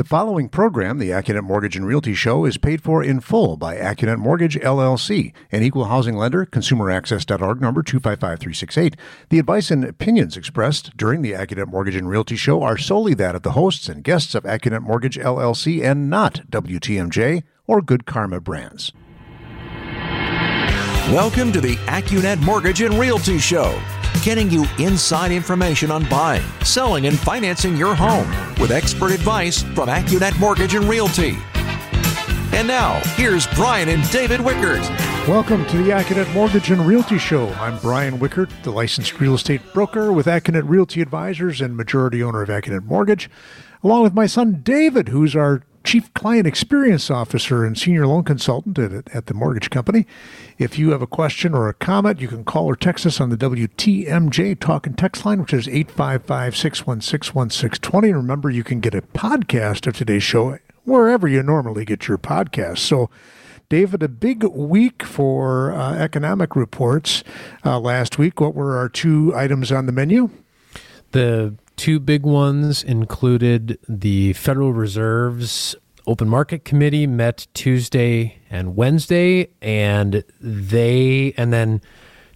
The following program, the Accunet Mortgage and Realty Show, is paid for in full by Accunet Mortgage LLC, an equal housing lender, consumeraccess.org number 255368. The advice and opinions expressed during the Accunet Mortgage and Realty Show are solely that of the hosts and guests of Accunet Mortgage LLC and not WTMJ or Good Karma Brands. Welcome to the Accunet Mortgage and Realty Show getting you inside information on buying, selling, and financing your home with expert advice from Accunet Mortgage and Realty. And now, here's Brian and David Wickert. Welcome to the Accunet Mortgage and Realty Show. I'm Brian Wickert, the licensed real estate broker with Accunet Realty Advisors and majority owner of Accunet Mortgage, along with my son David, who's our Chief Client Experience Officer and Senior Loan Consultant at, at the mortgage company. If you have a question or a comment, you can call or text us on the WTMJ Talk and Text line, which is 855 616 1620. Remember, you can get a podcast of today's show wherever you normally get your podcasts. So, David, a big week for uh, economic reports uh, last week. What were our two items on the menu? The two big ones included the Federal Reserve's Open Market Committee met Tuesday and Wednesday, and they, and then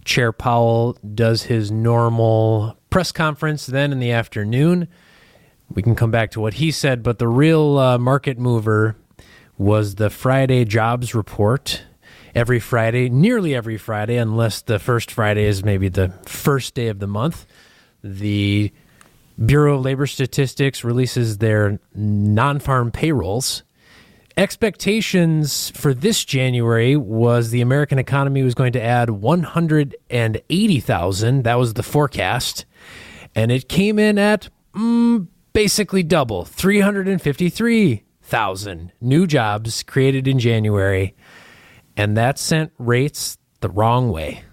Chair Powell does his normal press conference then in the afternoon. We can come back to what he said, but the real uh, market mover was the Friday jobs report. Every Friday, nearly every Friday, unless the first Friday is maybe the first day of the month, the Bureau of Labor Statistics releases their non farm payrolls. Expectations for this January was the American economy was going to add 180,000. That was the forecast. And it came in at mm, basically double 353,000 new jobs created in January. And that sent rates the wrong way.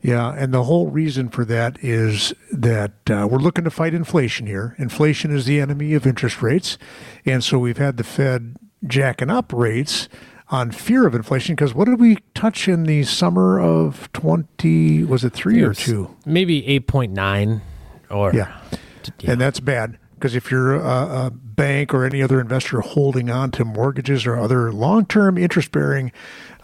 Yeah, and the whole reason for that is that uh, we're looking to fight inflation here. Inflation is the enemy of interest rates. And so we've had the Fed jacking up rates on fear of inflation because what did we touch in the summer of 20 was it 3 or 2 maybe 8.9 or yeah, yeah. and that's bad because if you're a, a, bank or any other investor holding on to mortgages or other long-term interest-bearing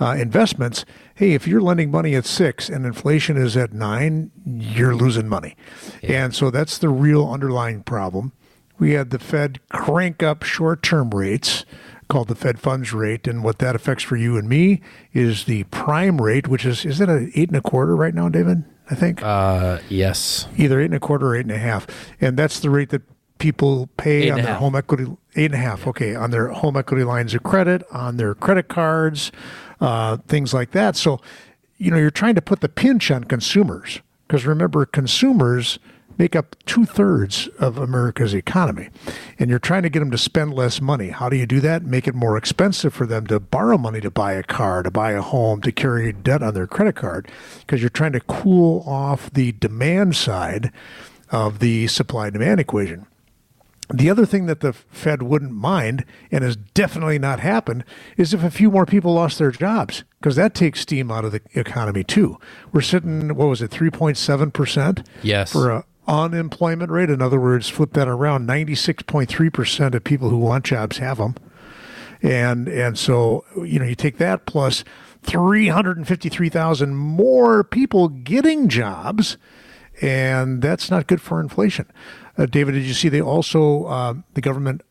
uh, investments, hey, if you're lending money at six and inflation is at nine, you're losing money, yeah. and so that's the real underlying problem. We had the Fed crank up short-term rates called the Fed funds rate, and what that affects for you and me is the prime rate, which is is it a eight and a quarter right now, David? I think. Uh, yes. Either eight and a quarter or eight and a half, and that's the rate that people pay on their half. home equity eight and a half okay on their home equity lines of credit on their credit cards uh, things like that so you know you're trying to put the pinch on consumers because remember consumers make up two thirds of America's economy. And you're trying to get them to spend less money. How do you do that? Make it more expensive for them to borrow money to buy a car, to buy a home, to carry debt on their credit card, because you're trying to cool off the demand side of the supply demand equation. The other thing that the Fed wouldn't mind, and has definitely not happened, is if a few more people lost their jobs, because that takes steam out of the economy too. We're sitting, what was it, 3.7%? Yes. For a unemployment rate. In other words, flip that around, 96.3% of people who want jobs have them. And, and so, you know, you take that plus 353,000 more people getting jobs, and that's not good for inflation. Uh, David, did you see they also uh, the government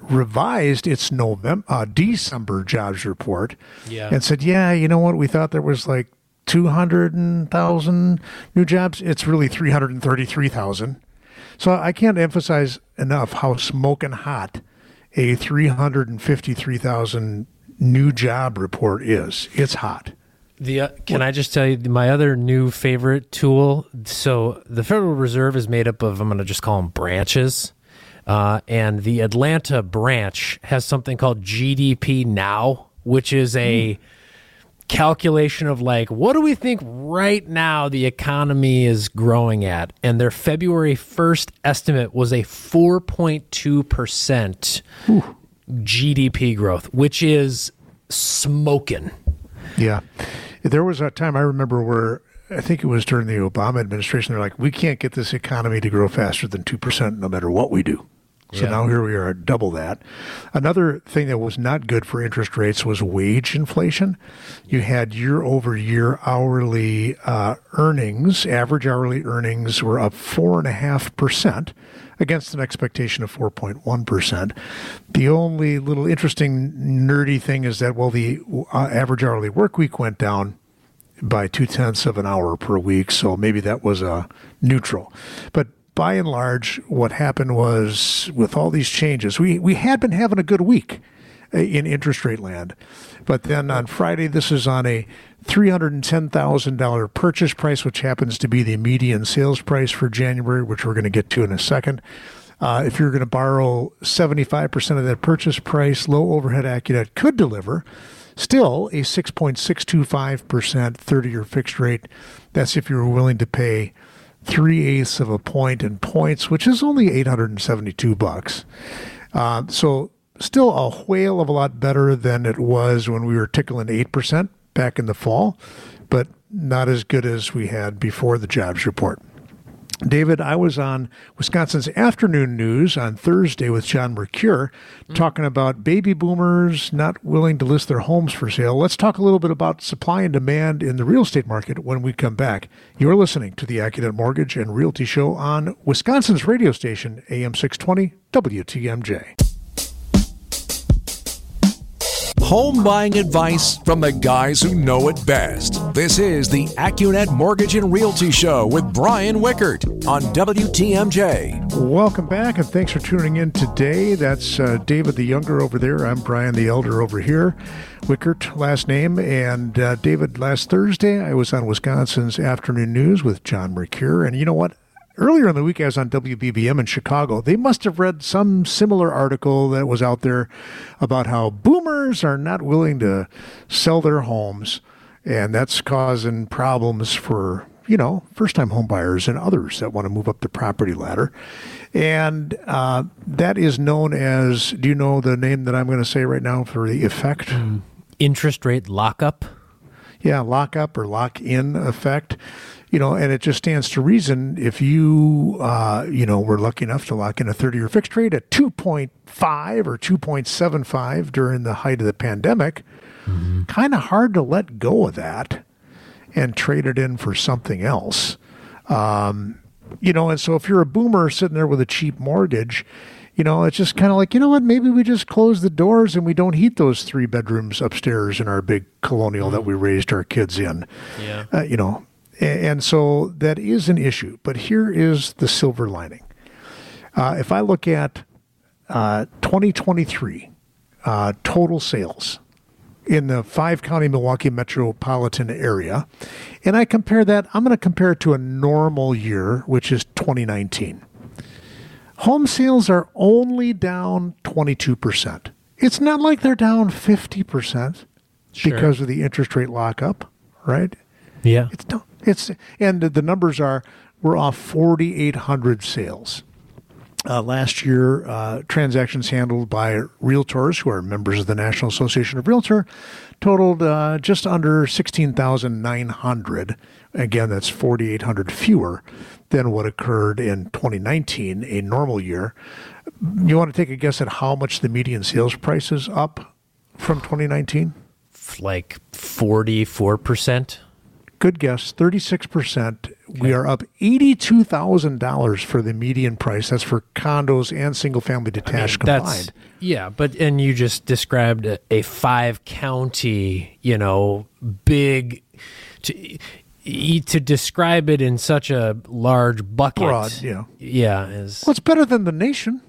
revised its November uh, December jobs report yeah. and said, yeah, you know what? We thought there was like two hundred thousand new jobs. It's really three hundred and thirty three thousand. So I can't emphasize enough how smoking hot a three hundred and fifty three thousand new job report is. It's hot. The uh, can? I just tell you my other new favorite tool? So the Federal Reserve is made up of I'm going to just call them branches, uh, and the Atlanta branch has something called GDP Now, which is a mm. calculation of like what do we think right now the economy is growing at, and their February first estimate was a 4.2 percent GDP growth, which is smoking. Yeah. There was a time I remember where I think it was during the Obama administration. They're like, we can't get this economy to grow faster than 2% no matter what we do. So yeah. now here we are at double that. Another thing that was not good for interest rates was wage inflation. You had year over year hourly uh, earnings, average hourly earnings were up 4.5% against an expectation of 4.1%. The only little interesting nerdy thing is that, well, the uh, average hourly work week went down by two tenths of an hour per week, so maybe that was a uh, neutral. But by and large, what happened was with all these changes, we, we had been having a good week uh, in interest rate land. But then on Friday, this is on a $310,000 purchase price, which happens to be the median sales price for January, which we're going to get to in a second. Uh, if you're going to borrow 75% of that purchase price, low overhead AccuNet could deliver still a 6.625% 30 year fixed rate. That's if you're willing to pay three eighths of a point in points, which is only 872 bucks. Uh, so still a whale of a lot better than it was when we were tickling 8% back in the fall, but not as good as we had before the jobs report. David, I was on Wisconsin's afternoon news on Thursday with John Mercure mm-hmm. talking about baby boomers not willing to list their homes for sale. Let's talk a little bit about supply and demand in the real estate market when we come back. You're listening to the AccuNet Mortgage and Realty Show on Wisconsin's radio station, AM 620 WTMJ. Home buying advice from the guys who know it best. This is the AccuNet Mortgage and Realty Show with Brian Wickert on WTMJ. Welcome back, and thanks for tuning in today. That's uh, David the Younger over there. I'm Brian the Elder over here. Wickert, last name. And uh, David, last Thursday, I was on Wisconsin's Afternoon News with John Mercure. And you know what? Earlier in the week, I was on WBBM in Chicago. They must have read some similar article that was out there about how boomers are not willing to sell their homes, and that's causing problems for you know first-time homebuyers and others that want to move up the property ladder. And uh, that is known as. Do you know the name that I'm going to say right now for the effect? Mm, interest rate lockup. Yeah, lockup or lock in effect you know, and it just stands to reason if you, uh, you know, were lucky enough to lock in a 30 year fixed rate at 2.5 or 2.75 during the height of the pandemic, mm-hmm. kind of hard to let go of that and trade it in for something else. Um, you know, and so if you're a boomer sitting there with a cheap mortgage, you know, it's just kind of like, you know what, maybe we just close the doors and we don't heat those three bedrooms upstairs in our big colonial that we raised our kids in. Yeah. Uh, you know, and so that is an issue. But here is the silver lining. Uh, if I look at uh, 2023 uh, total sales in the five county Milwaukee metropolitan area, and I compare that, I'm going to compare it to a normal year, which is 2019. Home sales are only down 22%. It's not like they're down 50% sure. because of the interest rate lockup, right? Yeah. It's down it's and the numbers are we're off 4,800 sales. Uh, last year, uh, transactions handled by realtors, who are members of the National Association of Realtor, totaled uh, just under 16,900. Again, that's 4,800 fewer than what occurred in 2019, a normal year. You want to take a guess at how much the median sales price is up from 2019? Like 44%. Good guess, 36%. Okay. We are up $82,000 for the median price. That's for condos and single family detached I mean, combined. Yeah, but and you just described a, a five county, you know, big to, to describe it in such a large bucket. Broad, yeah. Yeah, is Well, it's better than the nation.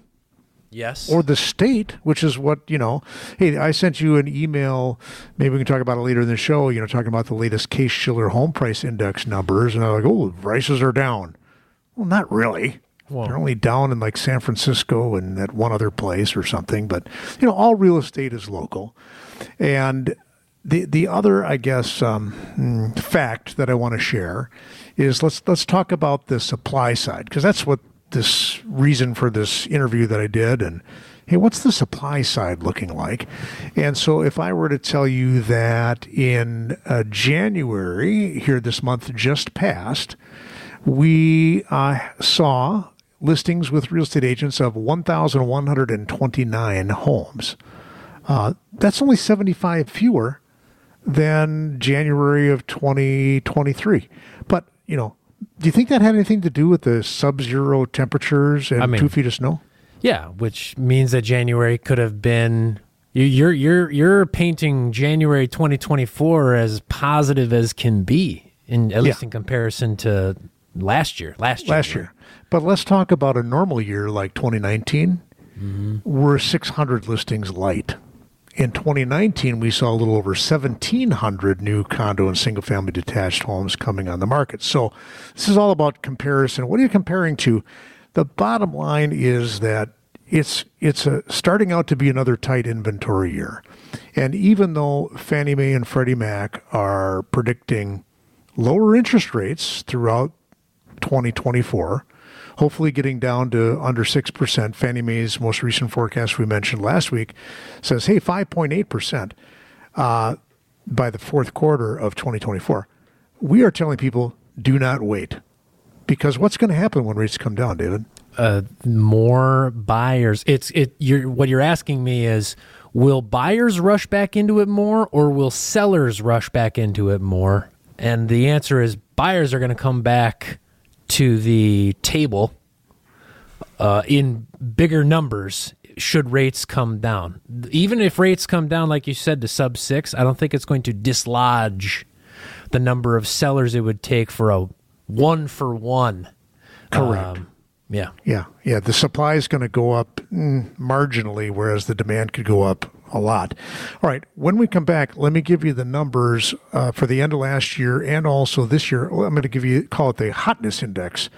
Yes. Or the state, which is what, you know, hey, I sent you an email. Maybe we can talk about it later in the show, you know, talking about the latest Case Shiller home price index numbers. And I'm like, oh, prices are down. Well, not really. Well, They're only down in like San Francisco and at one other place or something. But, you know, all real estate is local. And the, the other, I guess, um, mm, fact that I want to share is let's let's talk about the supply side because that's what this reason for this interview that I did and hey, what's the supply side looking like? And so, if I were to tell you that in uh, January, here this month just passed, we uh, saw listings with real estate agents of 1,129 homes. Uh, that's only 75 fewer than January of 2023. But, you know, do you think that had anything to do with the sub zero temperatures and I mean, two feet of snow? Yeah, which means that January could have been you're you're you're painting January 2024 as positive as can be in at least yeah. in comparison to last year. Last year. Last year. But let's talk about a normal year like 2019. Mm-hmm. We're 600 listings light. In 2019, we saw a little over 1,700 new condo and single family detached homes coming on the market. So this is all about comparison. What are you comparing to? The bottom line is that it's it's a, starting out to be another tight inventory year. And even though Fannie Mae and Freddie Mac are predicting lower interest rates throughout 2024, hopefully getting down to under 6%. Fannie Mae's most recent forecast we mentioned last week says, hey, 5.8% uh, by the fourth quarter of 2024. We are telling people do not wait because what's going to happen when rates come down, David? Uh, more buyers. It's it. You're what you're asking me is, will buyers rush back into it more, or will sellers rush back into it more? And the answer is, buyers are going to come back to the table uh, in bigger numbers should rates come down. Even if rates come down, like you said, to sub six, I don't think it's going to dislodge the number of sellers it would take for a one for one. Correct. Um, yeah. Yeah. Yeah. The supply is going to go up mm, marginally, whereas the demand could go up a lot. All right. When we come back, let me give you the numbers uh, for the end of last year and also this year. I'm going to give you, call it the hotness index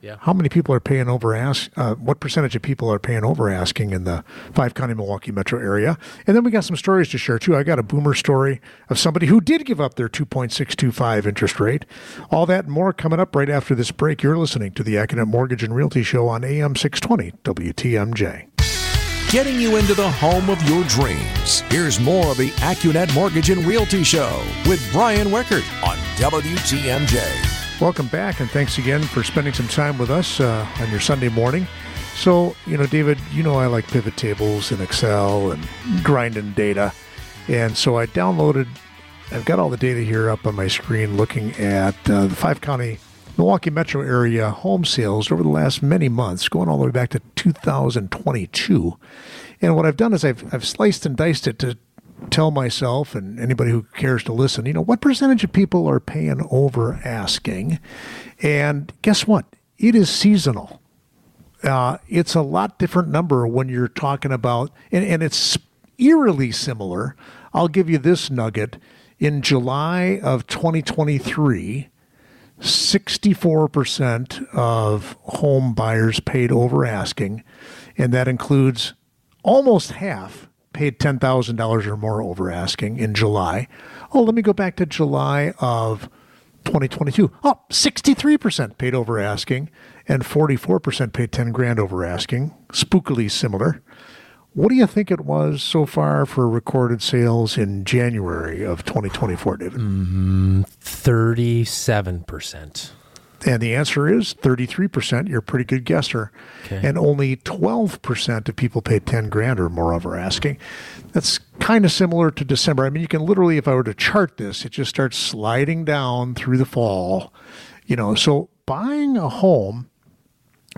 yeah. How many people are paying over ask? Uh, what percentage of people are paying over asking in the five county Milwaukee metro area? And then we got some stories to share too. I got a boomer story of somebody who did give up their 2.625 interest rate. All that and more coming up right after this break. You're listening to the AccuNet Mortgage and Realty Show on AM 620 WTMJ. Getting you into the home of your dreams. Here's more of the AccuNet Mortgage and Realty Show with Brian Wickert on WTMJ. Welcome back, and thanks again for spending some time with us uh, on your Sunday morning. So, you know, David, you know I like pivot tables and Excel and grinding data. And so I downloaded, I've got all the data here up on my screen looking at uh, the five county Milwaukee metro area home sales over the last many months, going all the way back to 2022. And what I've done is I've, I've sliced and diced it to tell myself and anybody who cares to listen, you know, what percentage of people are paying over asking? And guess what? It is seasonal. Uh, it's a lot different number when you're talking about, and, and it's eerily similar. I'll give you this nugget. In July of 2023, 64% of home buyers paid over asking, and that includes almost half paid $10,000 or more over asking in July. Oh, let me go back to July of 2022. Oh, 63% paid over asking and 44% paid 10 grand over asking. Spookily similar. What do you think it was so far for recorded sales in January of 2024, David? Mm, 37%. And the answer is 33%. You're a pretty good guesser. Okay. And only 12% of people paid 10 grand or more over asking. That's kind of similar to December. I mean, you can literally, if I were to chart this, it just starts sliding down through the fall. You know, so buying a home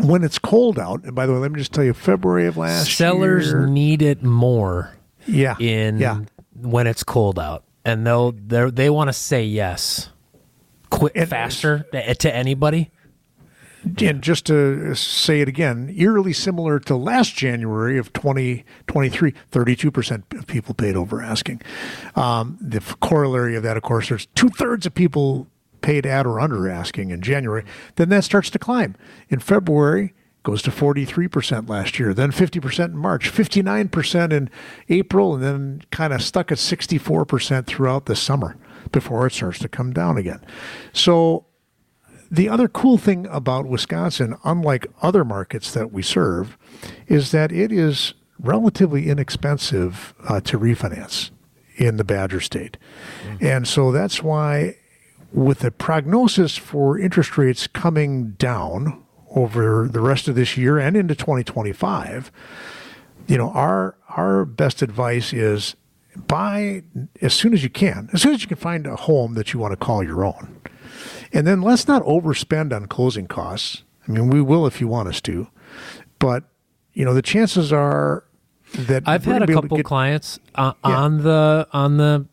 when it's cold out, and by the way, let me just tell you, February of last Sellers year. Sellers need it more. Yeah. In yeah. when it's cold out. And they'll they they want to say yes quit and, faster to anybody? And just to say it again, eerily similar to last January of 2023, 32% of people paid over asking. Um, the corollary of that, of course, there's two thirds of people paid at or under asking in January. Then that starts to climb. In February, goes to 43% last year, then 50% in March, 59% in April, and then kind of stuck at 64% throughout the summer before it starts to come down again. So, the other cool thing about Wisconsin, unlike other markets that we serve, is that it is relatively inexpensive uh, to refinance in the Badger State. Mm-hmm. And so that's why, with the prognosis for interest rates coming down over the rest of this year and into 2025, you know, our our best advice is buy as soon as you can, as soon as you can find a home that you want to call your own. And then let's not overspend on closing costs. I mean, we will if you want us to, but you know, the chances are that I've had a couple get, clients uh, yeah. on the on the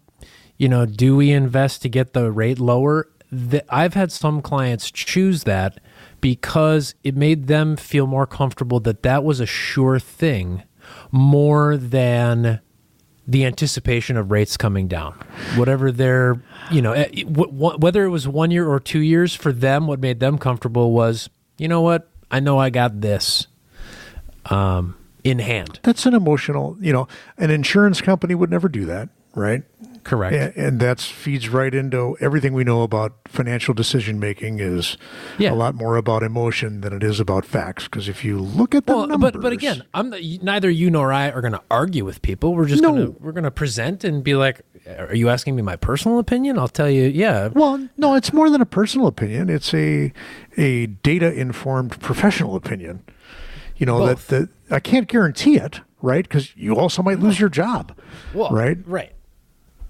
you know, do we invest to get the rate lower? The, I've had some clients choose that because it made them feel more comfortable that that was a sure thing more than the anticipation of rates coming down. Whatever their, you know, eh, whether it was one year or two years for them, what made them comfortable was, you know what, I know I got this um, in hand. That's an emotional, you know, an insurance company would never do that, right? Correct. And, and that feeds right into everything we know about financial decision making is yeah. a lot more about emotion than it is about facts. Because if you look at the well, numbers, but but again, I'm the, neither you nor I are going to argue with people. We're just no. going to we're going to present and be like, "Are you asking me my personal opinion?" I'll tell you, yeah. Well, no, it's more than a personal opinion. It's a a data informed professional opinion. You know Both. that the I can't guarantee it, right? Because you also might lose your job, well, right? Right.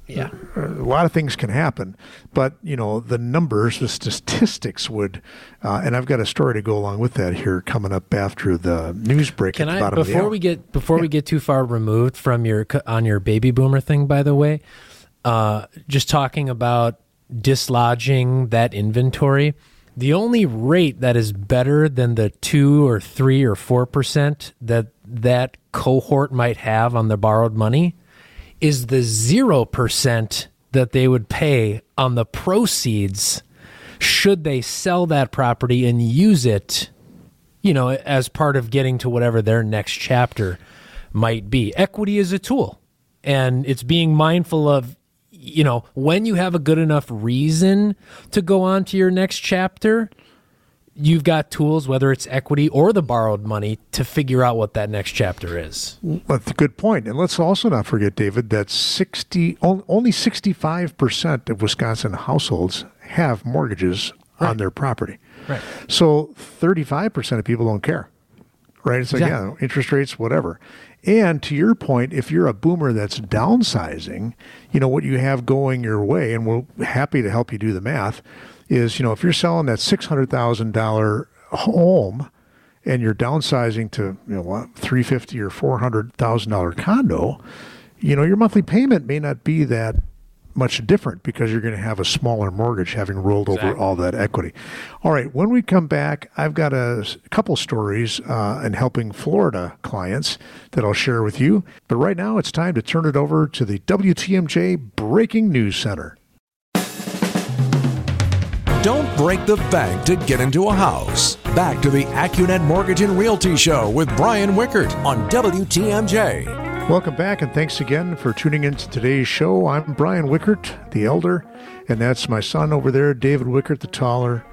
Yeah. A lot of things can happen, but you know the numbers, the statistics would, uh, and I've got a story to go along with that here coming up after the news break. Can I before we get before yeah. we get too far removed from your on your baby boomer thing? By the way, uh, just talking about dislodging that inventory. The only rate that is better than the two or three or four percent that that cohort might have on the borrowed money is the 0% that they would pay on the proceeds should they sell that property and use it, you know, as part of getting to whatever their next chapter might be. Equity is a tool, and it's being mindful of, you know, when you have a good enough reason to go on to your next chapter, you've got tools, whether it's equity or the borrowed money, to figure out what that next chapter is. That's a good point. And let's also not forget, David, that 60, only 65% of Wisconsin households have mortgages right. on their property. Right. So 35% of people don't care. Right? It's like, exactly. yeah, interest rates, whatever. And to your point, if you're a boomer that's downsizing, you know, what you have going your way, and we're happy to help you do the math is you know if you're selling that six hundred thousand dollar home and you're downsizing to you know what three fifty or four hundred thousand dollar condo, you know your monthly payment may not be that much different because you're going to have a smaller mortgage having rolled exactly. over all that equity. All right, when we come back, I've got a couple stories uh, in helping Florida clients that I'll share with you. But right now, it's time to turn it over to the WTMJ Breaking News Center. Don't break the bank to get into a house. Back to the AccuNet Mortgage and Realty Show with Brian Wickert on WTMJ. Welcome back, and thanks again for tuning in to today's show. I'm Brian Wickert, the elder, and that's my son over there, David Wickert, the taller,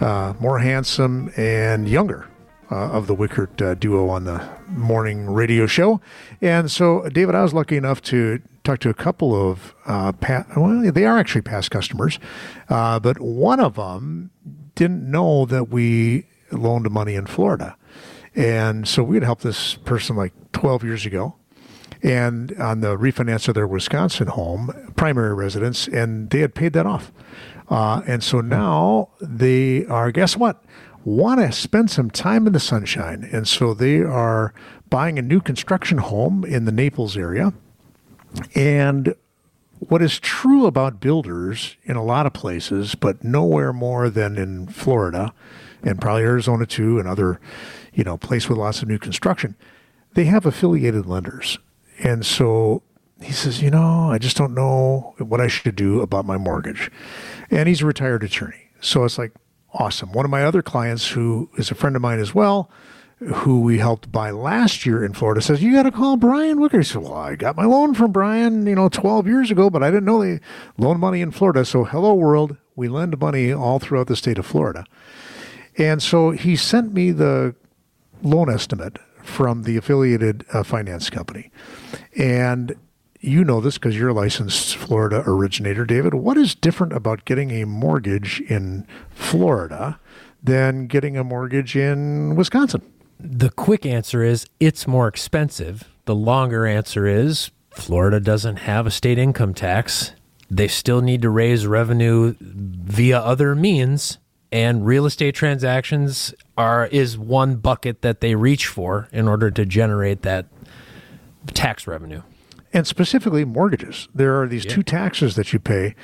uh, more handsome, and younger uh, of the Wickert uh, duo on the morning radio show. And so, David, I was lucky enough to talked to a couple of uh, past, well, they are actually past customers, uh, but one of them didn't know that we loaned money in Florida, and so we had helped this person like 12 years ago, and on the refinance of their Wisconsin home, primary residence, and they had paid that off, uh, and so now they are guess what? Want to spend some time in the sunshine, and so they are buying a new construction home in the Naples area and what is true about builders in a lot of places, but nowhere more than in Florida and probably Arizona too, and other, you know, place with lots of new construction, they have affiliated lenders. And so he says, you know, I just don't know what I should do about my mortgage. And he's a retired attorney. So it's like, awesome. One of my other clients, who is a friend of mine as well, who we helped buy last year in Florida, says, You got to call Brian Wickert. He said, Well, I got my loan from Brian, you know, 12 years ago, but I didn't know they loan money in Florida. So, hello, world. We lend money all throughout the state of Florida. And so he sent me the loan estimate from the affiliated uh, finance company. And you know this because you're a licensed Florida originator, David. What is different about getting a mortgage in Florida than getting a mortgage in Wisconsin? The quick answer is it's more expensive. The longer answer is Florida doesn't have a state income tax. They still need to raise revenue via other means and real estate transactions are is one bucket that they reach for in order to generate that tax revenue. And specifically mortgages. There are these yeah. two taxes that you pay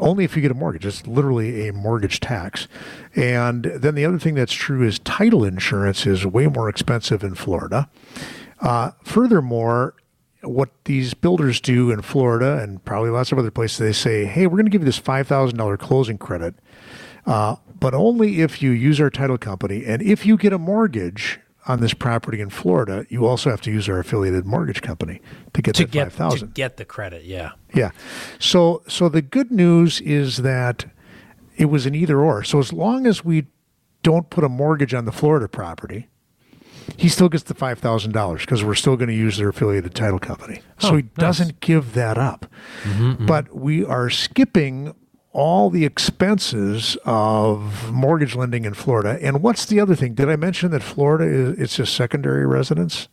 only if you get a mortgage. It's literally a mortgage tax. And then the other thing that's true is title insurance is way more expensive in Florida. Uh, furthermore, what these builders do in Florida and probably lots of other places, they say, hey, we're going to give you this $5,000 closing credit, uh, but only if you use our title company. And if you get a mortgage on this property in Florida, you also have to use our affiliated mortgage company to get to that get, 5000 To get the credit, yeah. Yeah. So, so the good news is that it was an either or. So as long as we don't put a mortgage on the Florida property, he still gets the five thousand dollars because we're still going to use their affiliated title company. Oh, so he nice. doesn't give that up. Mm-hmm, mm-hmm. But we are skipping all the expenses of mortgage lending in Florida. And what's the other thing? Did I mention that Florida is it's a secondary residence?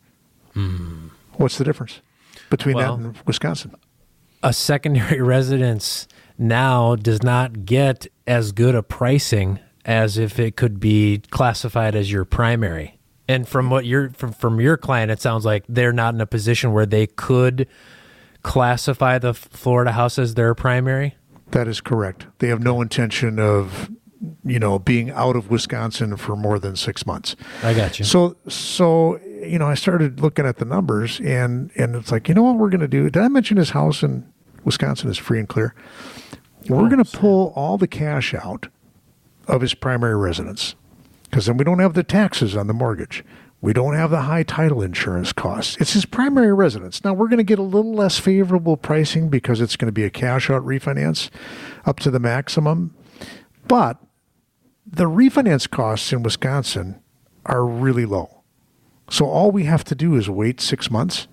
Mm. What's the difference between well, that and Wisconsin? A secondary residence now does not get as good a pricing as if it could be classified as your primary. And from what you're from, from your client, it sounds like they're not in a position where they could classify the Florida house as their primary. That is correct. They have no intention of, you know, being out of Wisconsin for more than six months. I got you. So, so you know, I started looking at the numbers, and and it's like, you know what we're going to do? Did I mention his house in Wisconsin is free and clear? We're oh, going to pull all the cash out of his primary residence because then we don't have the taxes on the mortgage. We don't have the high title insurance costs. It's his primary residence. Now we're going to get a little less favorable pricing because it's going to be a cash out refinance up to the maximum. But the refinance costs in Wisconsin are really low. So all we have to do is wait six months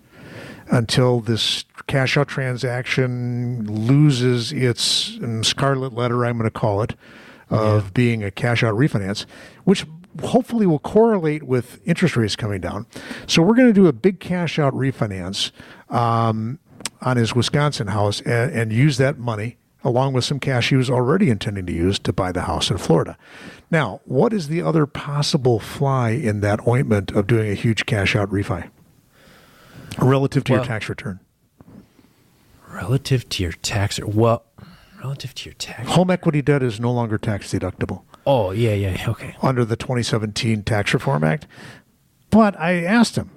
until this cash out transaction loses its mm, scarlet letter, I'm going to call it, of yeah. being a cash out refinance, which hopefully will correlate with interest rates coming down. So we're going to do a big cash out refinance um, on his Wisconsin house and, and, use that money along with some cash he was already intending to use to buy the house in Florida. Now, what is the other possible fly in that ointment of doing a huge cash out refi relative to well, your tax return? Relative to your tax, well, relative to your tax. Home equity debt is no longer tax deductible. Oh, yeah, yeah, okay. Under the 2017 Tax Reform Act. But I asked him,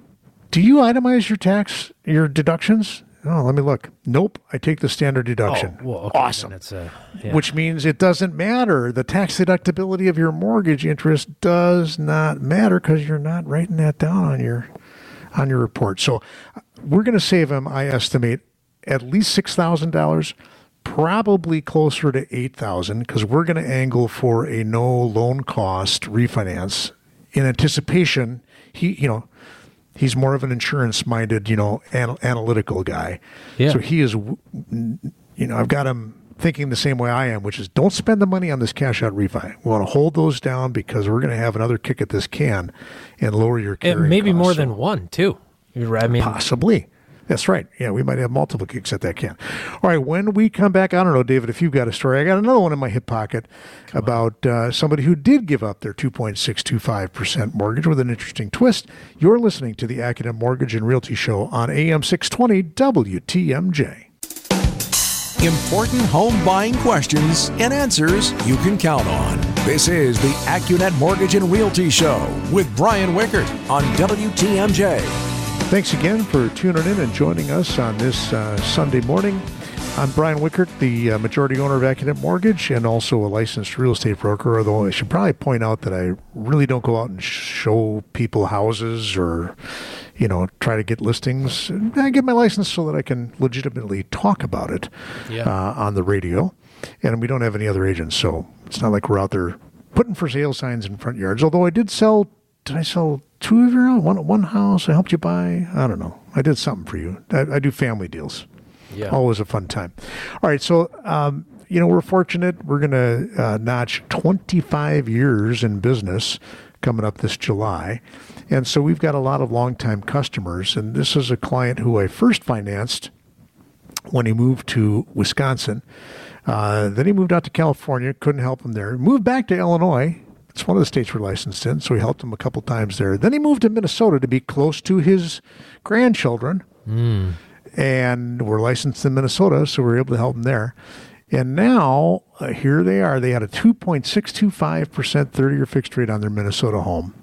"Do you itemize your tax, your deductions?" Oh, let me look. Nope, I take the standard deduction. Oh, well, okay, awesome. Uh, yeah. Which means it doesn't matter. The tax deductibility of your mortgage interest does not matter because you're not writing that down on your on your report. So we're going to save him. I estimate at least six thousand dollars probably closer to 8000 because we're going to angle for a no loan cost refinance in anticipation. He you know he's more of an insurance minded you know anal- analytical guy. Yeah. so he is you know i've got him thinking the same way i am which is don't spend the money on this cash out refi. We want to hold those down because we're going to have another kick at this can and lower your carrying and maybe costs. more than one too. I mean, possibly that's right. Yeah, we might have multiple kicks at that can. All right, when we come back, I don't know, David, if you've got a story. I got another one in my hip pocket come about uh, somebody who did give up their 2.625% mortgage with an interesting twist. You're listening to the AccuNet Mortgage and Realty Show on AM 620 WTMJ. Important home buying questions and answers you can count on. This is the AccuNet Mortgage and Realty Show with Brian Wickert on WTMJ. Thanks again for tuning in and joining us on this uh, Sunday morning. I'm Brian Wickert, the uh, majority owner of AccuNet Mortgage and also a licensed real estate broker. Although I should probably point out that I really don't go out and show people houses or, you know, try to get listings. I get my license so that I can legitimately talk about it yeah. uh, on the radio. And we don't have any other agents, so it's not like we're out there putting for sale signs in front yards. Although I did sell, did I sell two of your own, one one house. I helped you buy. I don't know. I did something for you. I, I do family deals. Yeah, always a fun time. All right, so um, you know, we're fortunate. We're going to uh, notch 25 years in business coming up this July. And so we've got a lot of longtime customers. And this is a client who I first financed when he moved to Wisconsin. Uh, then he moved out to California, couldn't help him there. Moved back to Illinois. It's one of the states we're licensed in, so we helped him a couple times there. Then he moved to Minnesota to be close to his grandchildren. Mm. And we're licensed in Minnesota, so we are able to help him there. And now uh, here they are. They had a 2.625% 30 year fixed rate on their Minnesota home.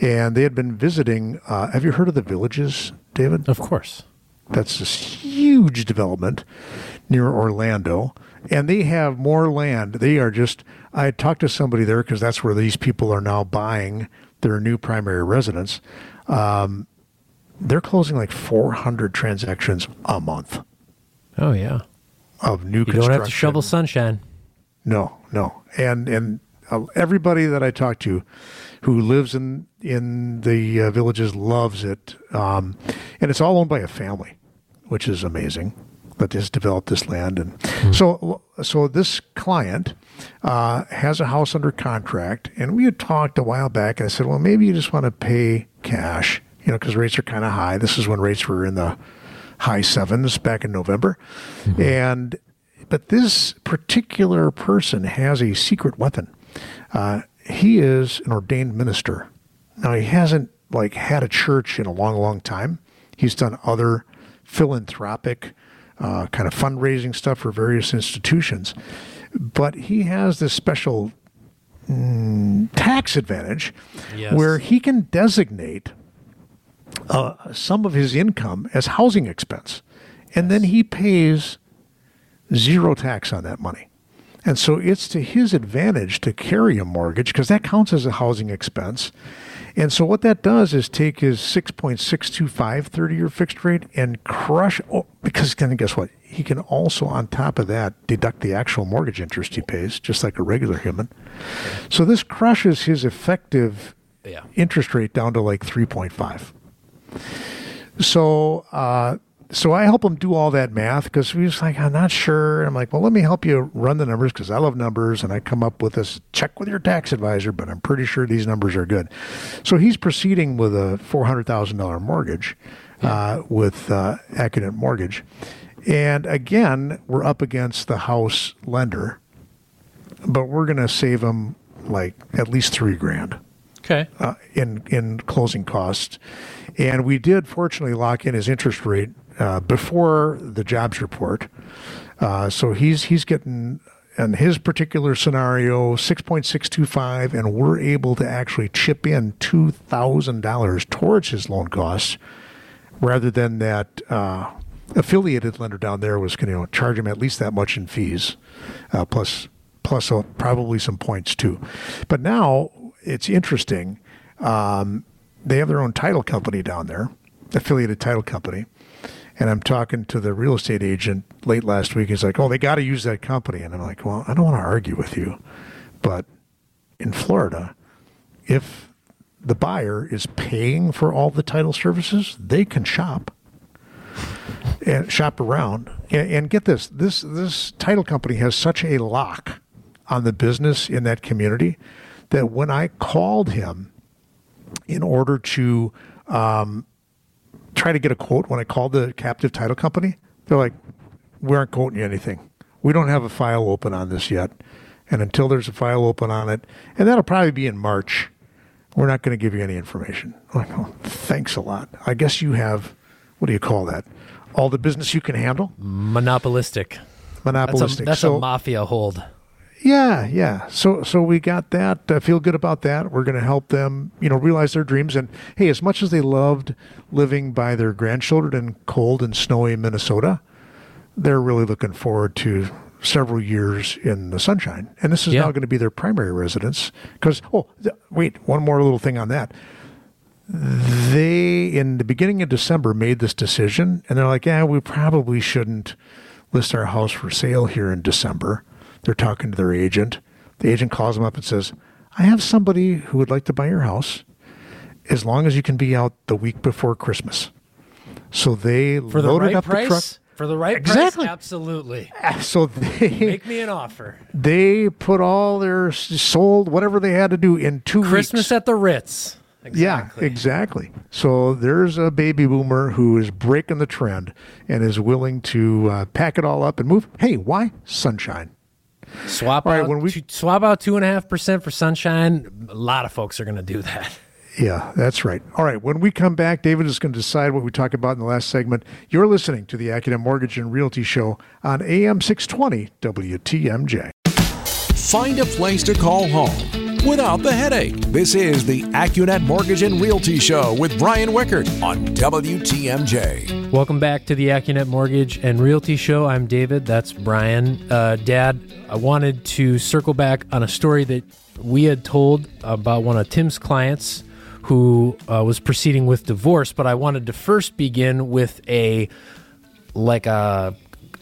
And they had been visiting. Uh, have you heard of the villages, David? Of course. That's this huge development near Orlando. And they have more land. They are just, I talked to somebody there because that's where these people are now buying their new primary residence. Um, they're closing like 400 transactions a month. Oh, yeah of new construction. you don't have to shovel sunshine. No, no, and and uh, everybody that I talk to who lives in in the uh, villages loves it, um, and it's all owned by a family, which is amazing. That has developed this land, and mm-hmm. so so this client uh, has a house under contract, and we had talked a while back, and I said, well, maybe you just want to pay cash, you know, because rates are kind of high. This is when rates were in the high sevens back in November. Mm-hmm. And but this particular person has a secret weapon. Uh, he is an ordained minister. Now he hasn't like had a church in a long, long time. He's done other philanthropic uh, kind of fundraising stuff for various institutions, but he has this special mm, tax advantage yes. where he can designate uh, some of his income as housing expense, and then he pays zero tax on that money. And so it's to his advantage to carry a mortgage because that counts as a housing expense. And so what that does is take his 6.625 30 year fixed rate and crush, oh, because then guess what? He can also, on top of that, deduct the actual mortgage interest he pays, just like a regular human. So this crushes his effective yeah. interest rate down to like 3.5. So, uh, so I help him do all that math because he was like, I'm not sure. I'm like, well, let me help you run the numbers because I love numbers and I come up with this check with your tax advisor, but I'm pretty sure these numbers are good. So he's proceeding with a $400,000 mortgage uh, with uh, Accunet Mortgage. And again, we're up against the house lender, but we're going to save him like at least three grand. Okay. Uh, in in closing costs, and we did fortunately lock in his interest rate uh, before the jobs report. Uh, so he's he's getting in his particular scenario 6.625 and we're able to actually chip in $2000 towards his loan costs rather than that uh, affiliated lender down there was going to you know, charge him at least that much in fees uh, plus plus uh, probably some points too but now it's interesting um, they have their own title company down there, affiliated title company. And I'm talking to the real estate agent late last week. He's like, "Oh, they got to use that company." And I'm like, "Well, I don't want to argue with you, but in Florida, if the buyer is paying for all the title services, they can shop and shop around. And, and get this: this this title company has such a lock on the business in that community that when I called him in order to um, try to get a quote when I called the captive title company. They're like, we aren't quoting you anything. We don't have a file open on this yet. And until there's a file open on it, and that'll probably be in March, we're not going to give you any information. I'm like, oh, thanks a lot. I guess you have, what do you call that? All the business you can handle? Monopolistic. Monopolistic. That's a, that's so, a mafia hold. Yeah, yeah. So so we got that. Uh, feel good about that. We're going to help them, you know, realize their dreams. And hey, as much as they loved living by their grandchildren in cold and snowy Minnesota, they're really looking forward to several years in the sunshine. And this is yeah. now going to be their primary residence. Because oh, th- wait, one more little thing on that. They in the beginning of December made this decision, and they're like, yeah, we probably shouldn't list our house for sale here in December they're talking to their agent. The agent calls them up and says, I have somebody who would like to buy your house as long as you can be out the week before Christmas. So they For the loaded right up price? the truck For the right exactly. price, absolutely. So they make me an offer. They put all their sold whatever they had to do in two Christmas weeks. at the Ritz. Exactly. Yeah, exactly. So there's a baby boomer who is breaking the trend and is willing to uh, pack it all up and move. Hey, why? Sunshine. Swap out when we two, swap out two and a half percent for sunshine. A lot of folks are going to do that. Yeah, that's right. All right. When we come back, David is going to decide what we talk about in the last segment. You're listening to the AccuNet Mortgage and Realty Show on AM 620 WTMJ. Find a place to call home without the headache. This is the AccuNet Mortgage and Realty Show with Brian Wickert on WTMJ. Welcome back to the AccuNet Mortgage and Realty Show. I'm David. That's Brian. Uh, Dad, I wanted to circle back on a story that we had told about one of Tim's clients who uh, was proceeding with divorce, but I wanted to first begin with a like a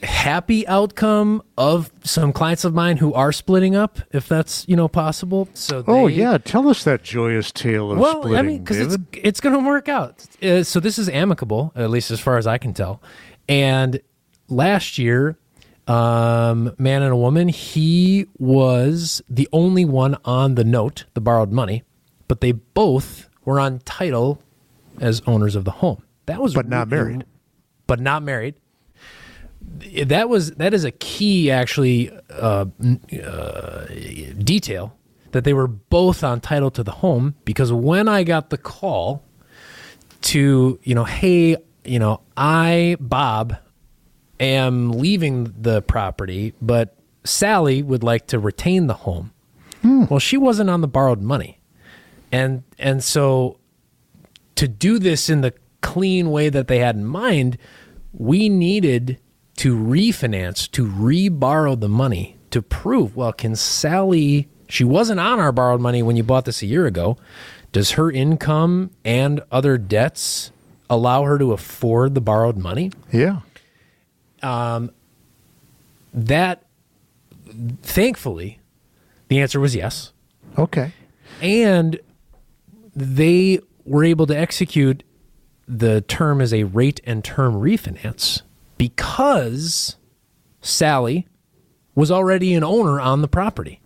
happy outcome of some clients of mine who are splitting up, if that's you know possible. So oh, they, oh yeah, tell us that joyous tale of splitting well, splitting. I mean, because it's it's going to work out. Uh, so this is amicable, at least as far as I can tell. And last year, um, man and a woman, he was the only one on the note, the borrowed money, but they both were on title as owners of the home. That was but not married. But not married that was that is a key actually uh, uh, detail that they were both on title to the home because when I got the call to you know hey you know I Bob am leaving the property but Sally would like to retain the home hmm. well she wasn't on the borrowed money and and so to do this in the clean way that they had in mind we needed to refinance, to reborrow the money to prove, well, can Sally, she wasn't on our borrowed money when you bought this a year ago. Does her income and other debts allow her to afford the borrowed money? Yeah. Um, that, thankfully, the answer was yes. Okay. And they were able to execute the term as a rate and term refinance because Sally was already an owner on the property.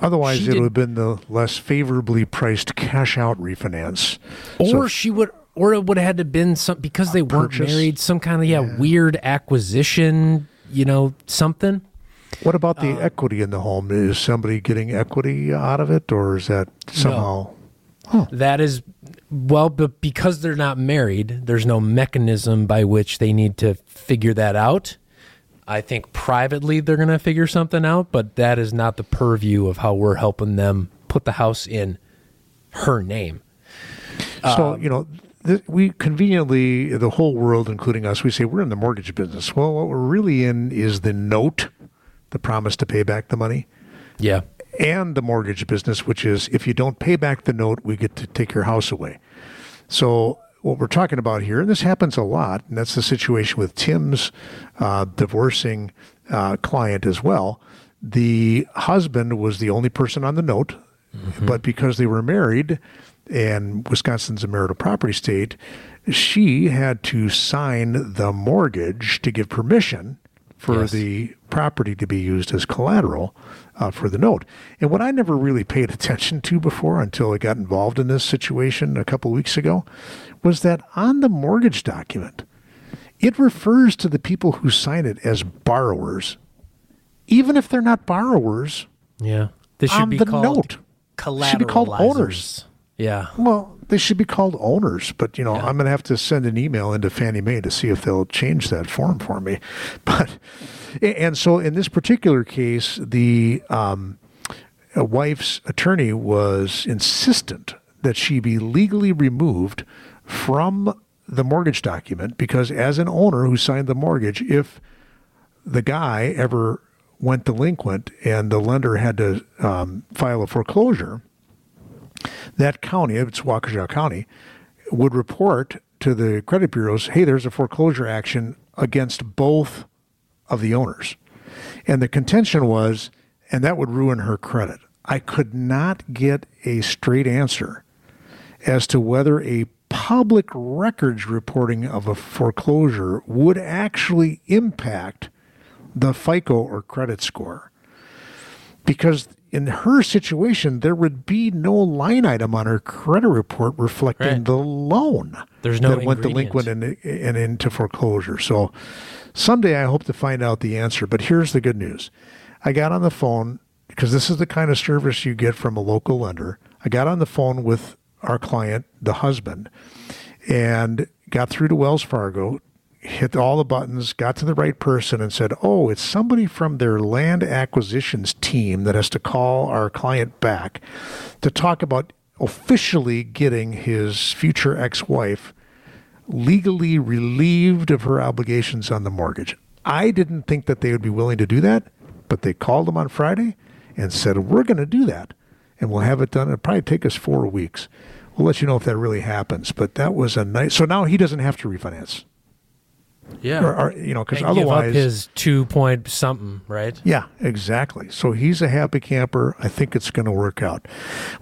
Otherwise, she it would have been the less favorably priced cash out refinance. Or so, she would, or it would have had to been some because they weren't purchase. married, some kind of yeah, yeah, weird acquisition, you know, something. What about the uh, equity in the home? Is somebody getting equity out of it, or is that somehow? No. Huh. That is well, but because they're not married, there's no mechanism by which they need to figure that out. I think privately they're going to figure something out, but that is not the purview of how we're helping them put the house in her name. So, um, you know, th- we conveniently, the whole world, including us, we say we're in the mortgage business. Well, what we're really in is the note, the promise to pay back the money. Yeah and the mortgage business, which is if you don't pay back the note, we get to take your house away. So what we're talking about here, and this happens a lot, and that's the situation with Tim's uh, divorcing uh, client as well. The husband was the only person on the note, mm-hmm. but because they were married, and Wisconsin's a marital property state, she had to sign the mortgage to give permission for yes. the property to be used as collateral uh, for the note. And what I never really paid attention to before until I got involved in this situation a couple weeks ago was that on the mortgage document, it refers to the people who sign it as borrowers, even if they're not borrowers. Yeah, this should be the called note. Should be called owners. Yeah. Well, they should be called owners, but you know, yeah. I'm going to have to send an email into Fannie Mae to see if they'll change that form for me. But and so in this particular case, the um, wife's attorney was insistent that she be legally removed from the mortgage document because, as an owner who signed the mortgage, if the guy ever went delinquent and the lender had to um, file a foreclosure, that county, it's Waukesha County, would report to the credit bureaus, hey, there's a foreclosure action against both of the owners. And the contention was, and that would ruin her credit. I could not get a straight answer as to whether a public records reporting of a foreclosure would actually impact the FICO or credit score. Because in her situation, there would be no line item on her credit report reflecting right. the loan There's no that went delinquent and, and into foreclosure. So someday I hope to find out the answer. But here's the good news I got on the phone because this is the kind of service you get from a local lender. I got on the phone with our client, the husband, and got through to Wells Fargo, hit all the buttons, got to the right person, and said, Oh, it's somebody from their land acquisitions team that has to call our client back to talk about officially getting his future ex wife legally relieved of her obligations on the mortgage. I didn't think that they would be willing to do that, but they called him on Friday and said, We're going to do that. And we'll have it done. It'll probably take us four weeks. We'll let you know if that really happens. But that was a nice. So now he doesn't have to refinance. Yeah, or, or you know, because otherwise his two point something, right? Yeah, exactly. So he's a happy camper. I think it's going to work out.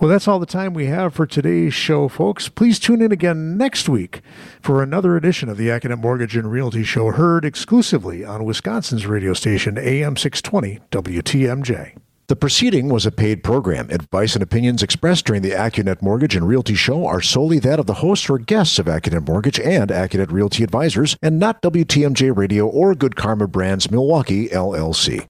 Well, that's all the time we have for today's show, folks. Please tune in again next week for another edition of the Accunet Mortgage and Realty Show, heard exclusively on Wisconsin's radio station AM six twenty WTMJ. The proceeding was a paid program. Advice and opinions expressed during the Accunet Mortgage and Realty Show are solely that of the hosts or guests of Accunet Mortgage and Accunet Realty Advisors, and not WTMJ Radio or Good Karma Brands Milwaukee, LLC.